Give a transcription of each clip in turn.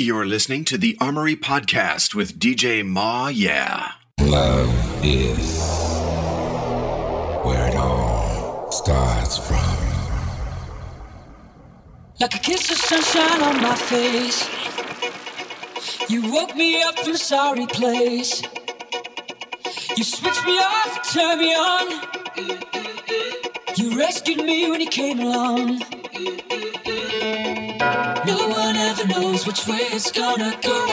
You're listening to the Armory Podcast with DJ Ma Yeah. Love is where it all starts from. Like a kiss of sunshine on my face. You woke me up from a sorry place. You switched me off, turned me on. You rescued me when you came along. No one ever knows which way it's gonna go.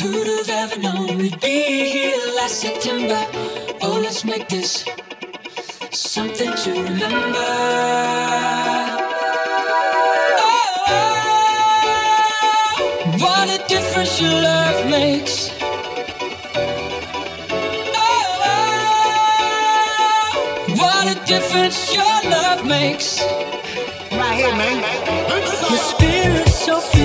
Who'd have ever known we'd be here last September? Oh, let's make this something to remember. Oh, what a difference your love makes. Oh, what a difference your love makes. Right here, man. Your spirit so free,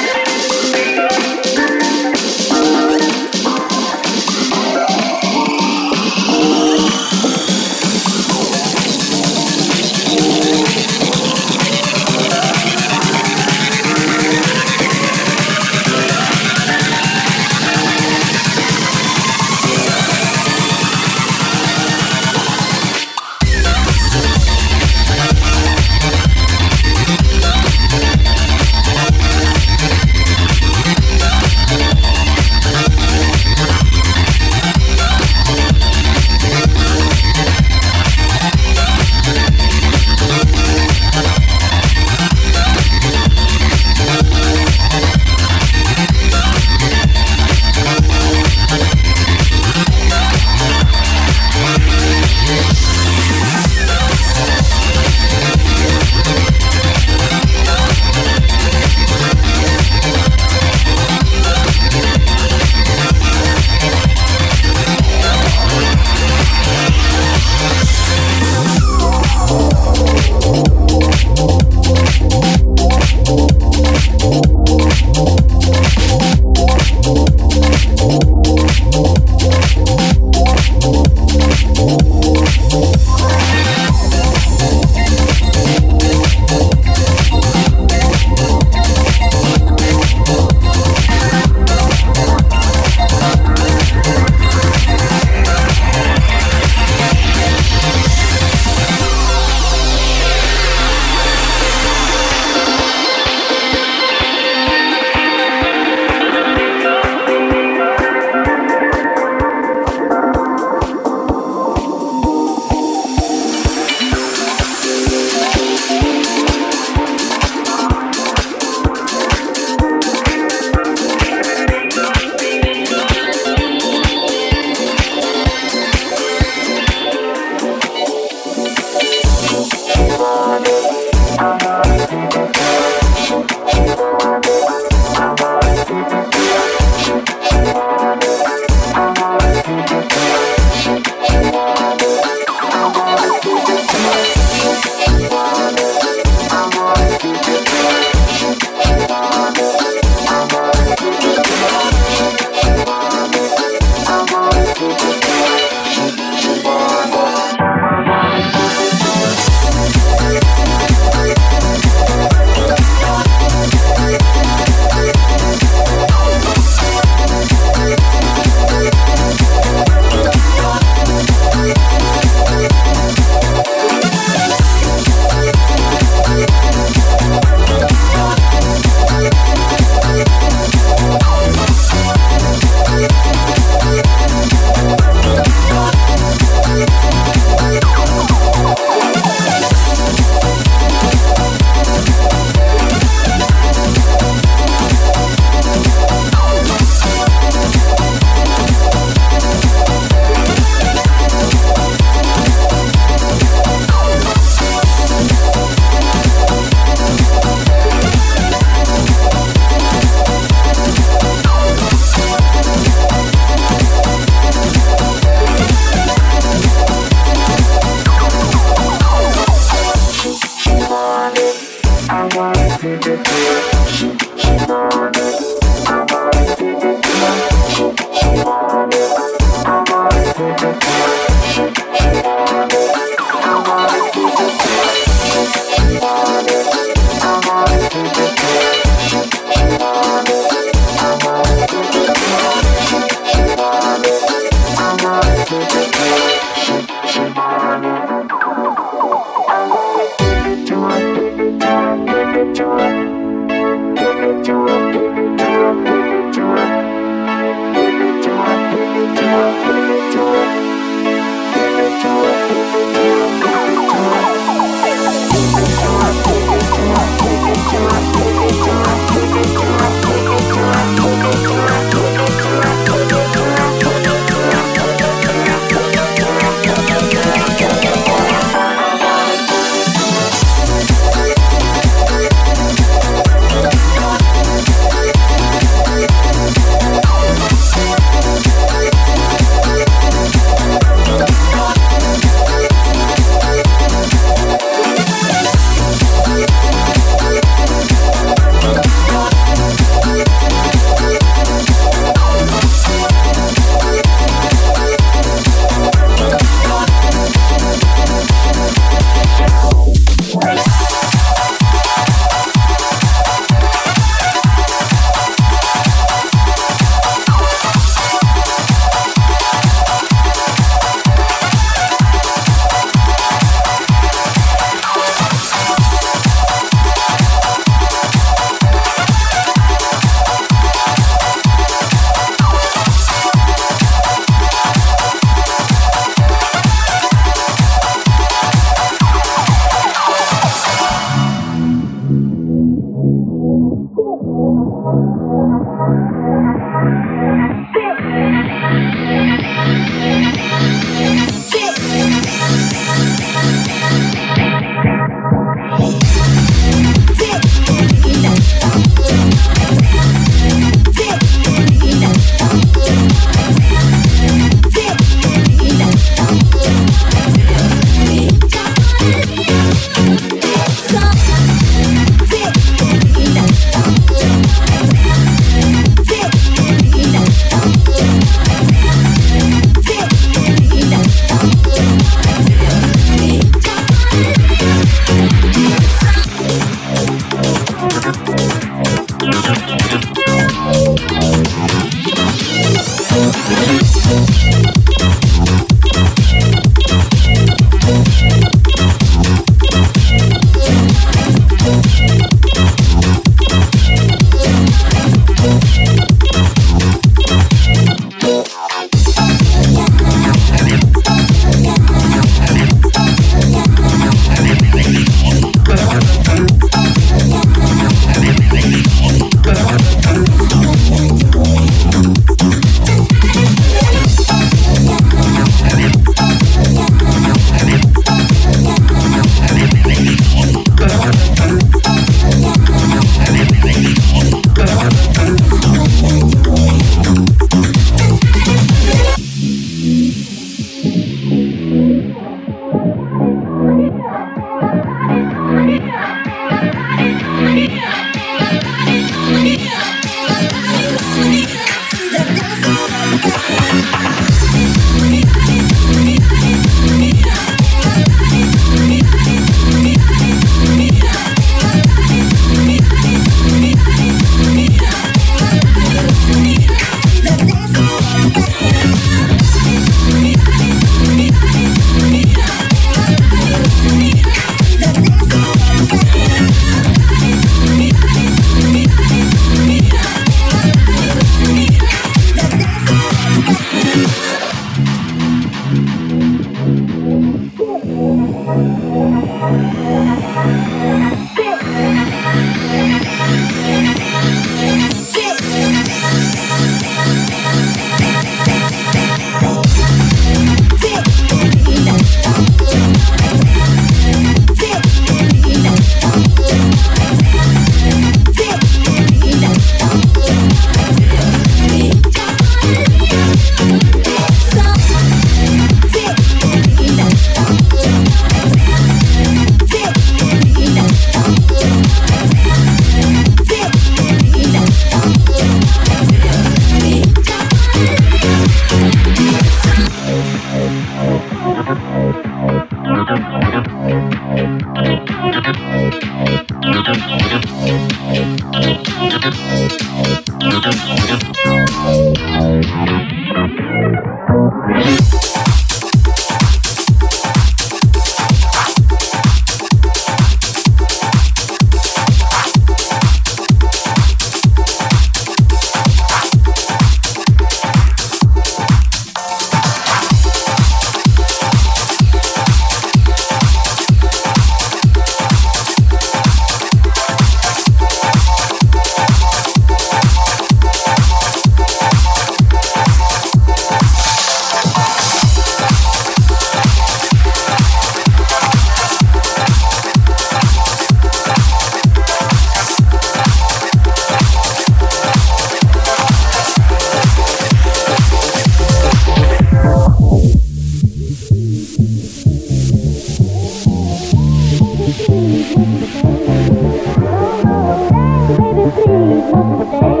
Stay.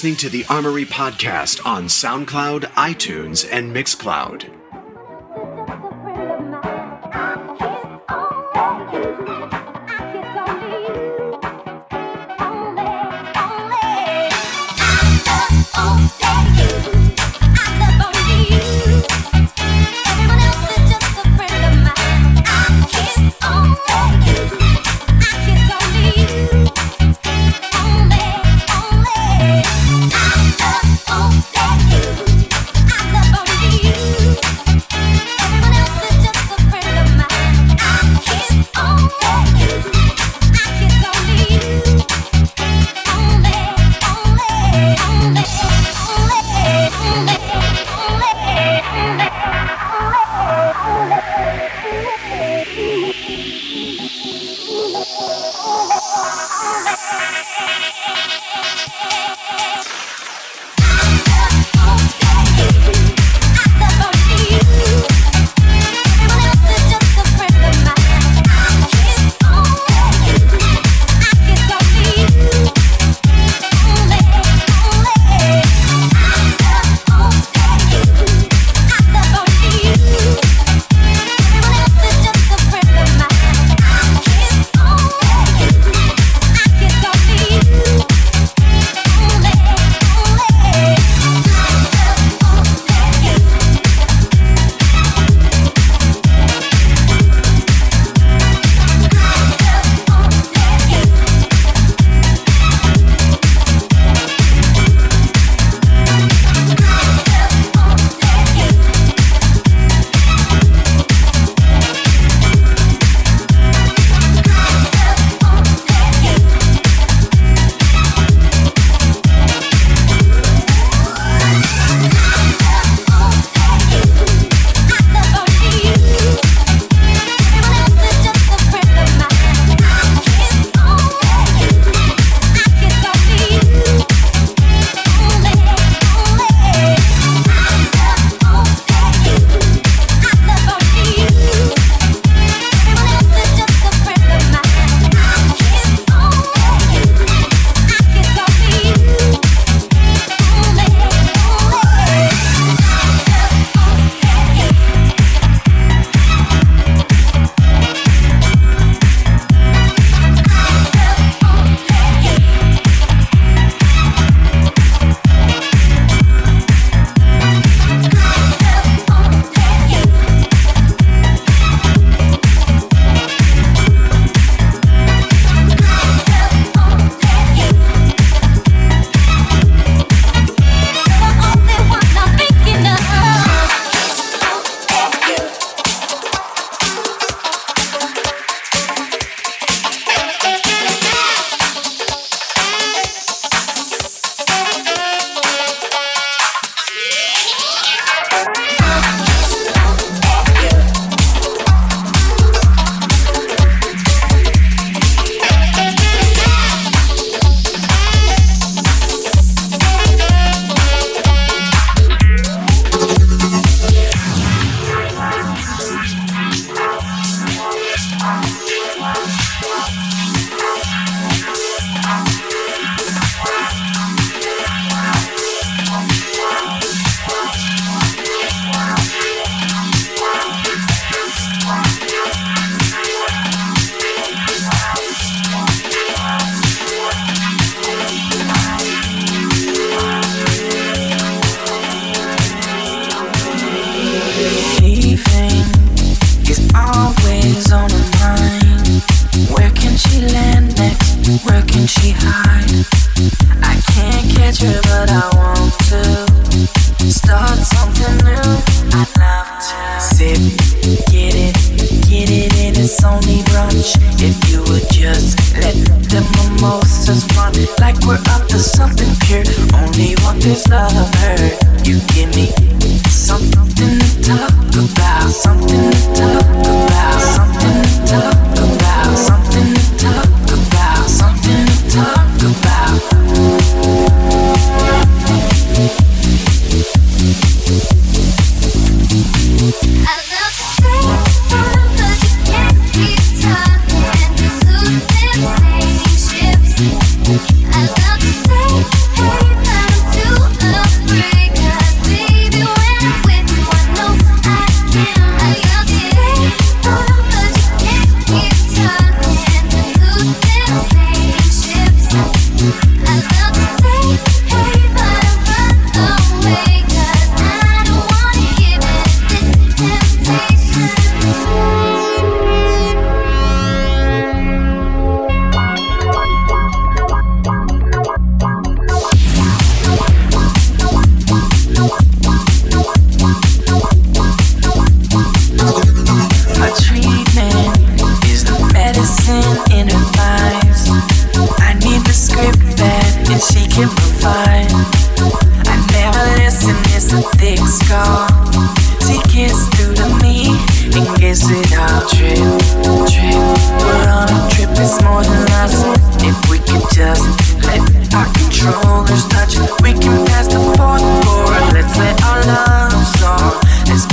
To the Armory Podcast on SoundCloud, iTunes, and Mixcloud. We're on a trip, it's more than us. If we just let our controllers touch, we can pass the fourth. Let's let our love let's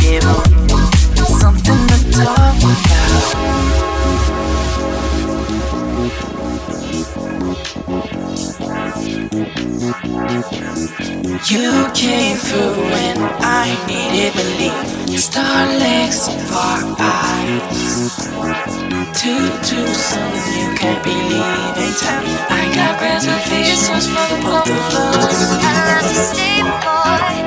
something to talk about. You came through when I needed belief. Starlings for eyes. Too, too soon, you can't believe leaving time. I got reservations for the both of us. I love to stay, boy.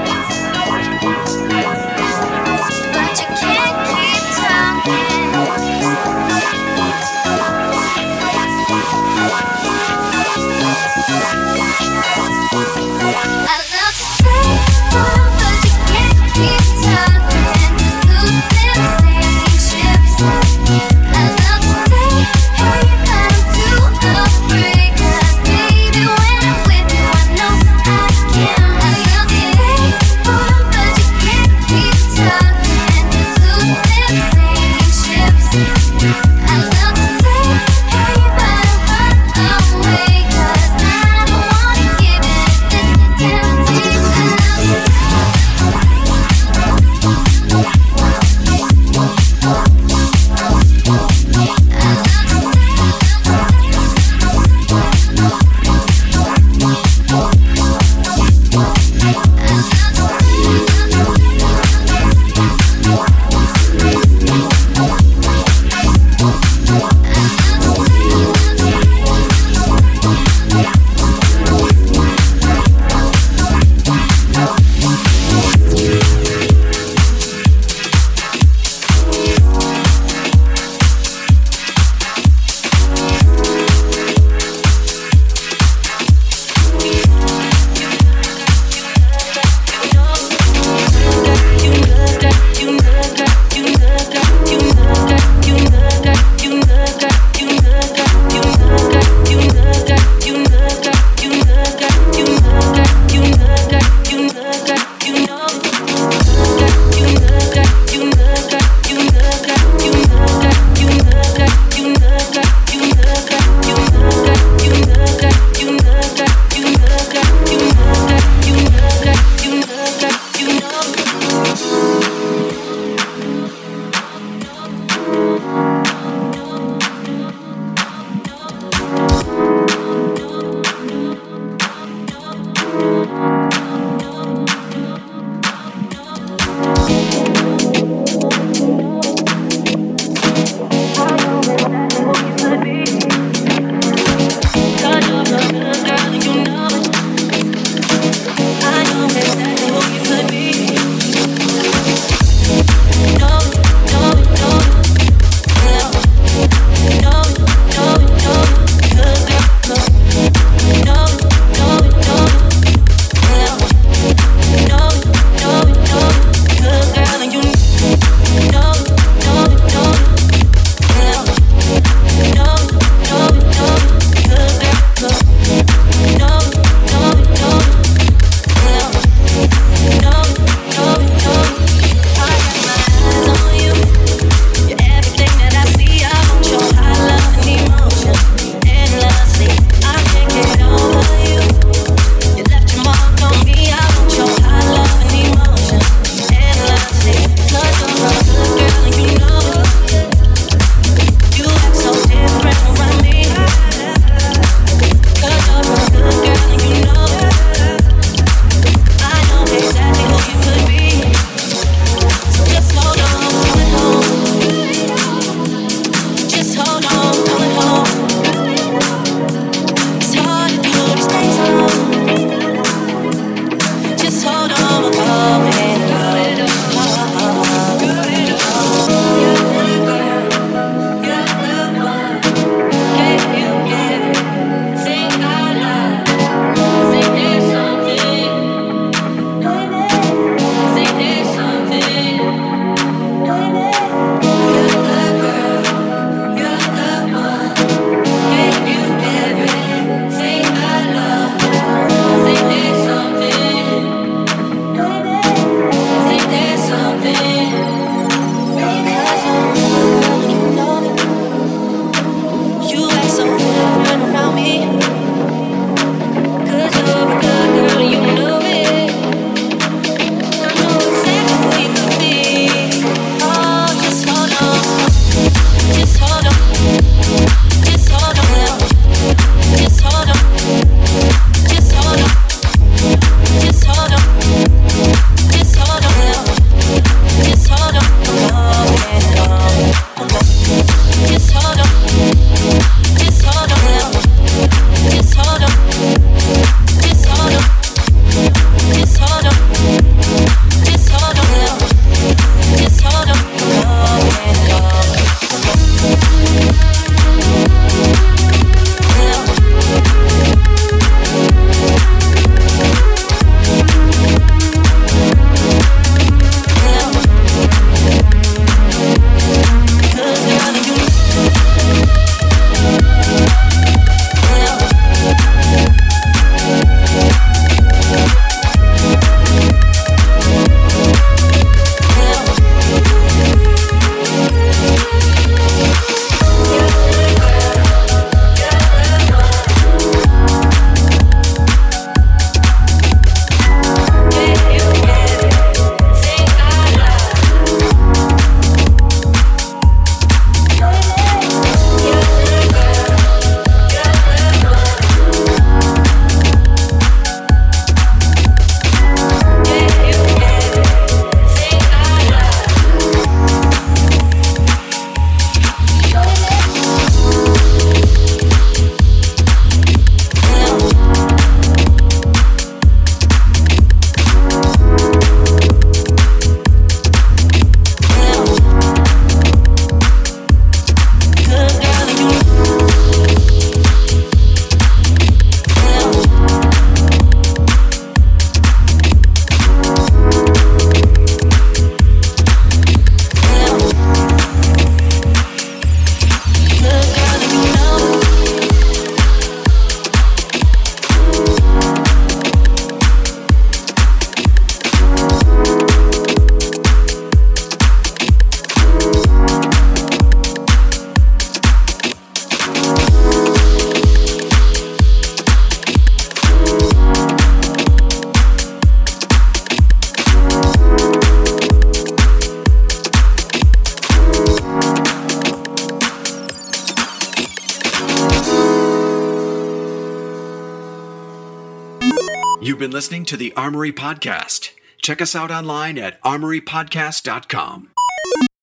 To the Armory Podcast. Check us out online at armorypodcast.com.